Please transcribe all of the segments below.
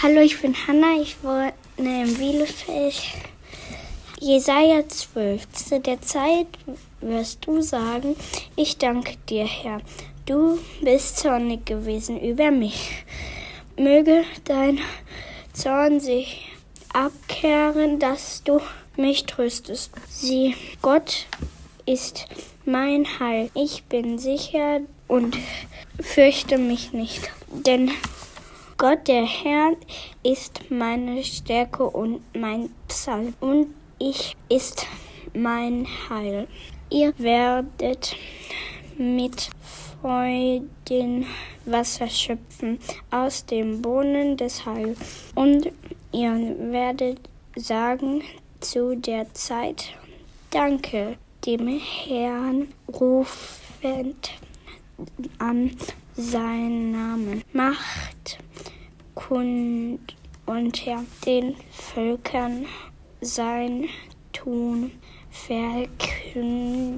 Hallo, ich bin Hanna, ich wohne in Bielefeld. Jesaja 12. Zu der Zeit wirst du sagen: Ich danke dir, Herr. Du bist zornig gewesen über mich. Möge dein Zorn sich abkehren, dass du mich tröstest. Sieh, Gott ist mein Heil. Ich bin sicher und fürchte mich nicht. Denn Gott, der Herr, ist meine Stärke und mein Psalm. Und ich ist mein Heil. Ihr werdet mit Freuden Wasser schöpfen aus dem Brunnen des Heils. Und ihr werdet sagen zu der Zeit, Danke dem Herrn, rufend an seinen Namen. Macht kund unter den Völkern sein Tun verkündigt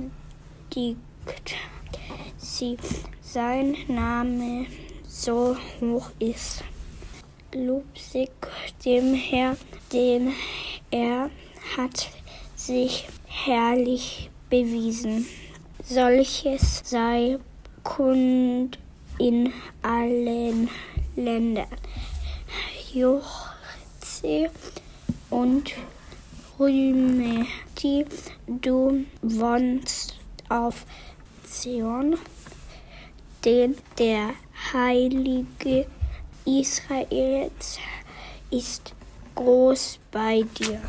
sie, sein Name so hoch ist. Lobsig dem Herr, den er hat sich herrlich bewiesen. Solches sei kund in allen Ländern. Juchze und rühme, die du wohnst auf Zion, denn der Heilige Israels ist groß bei dir.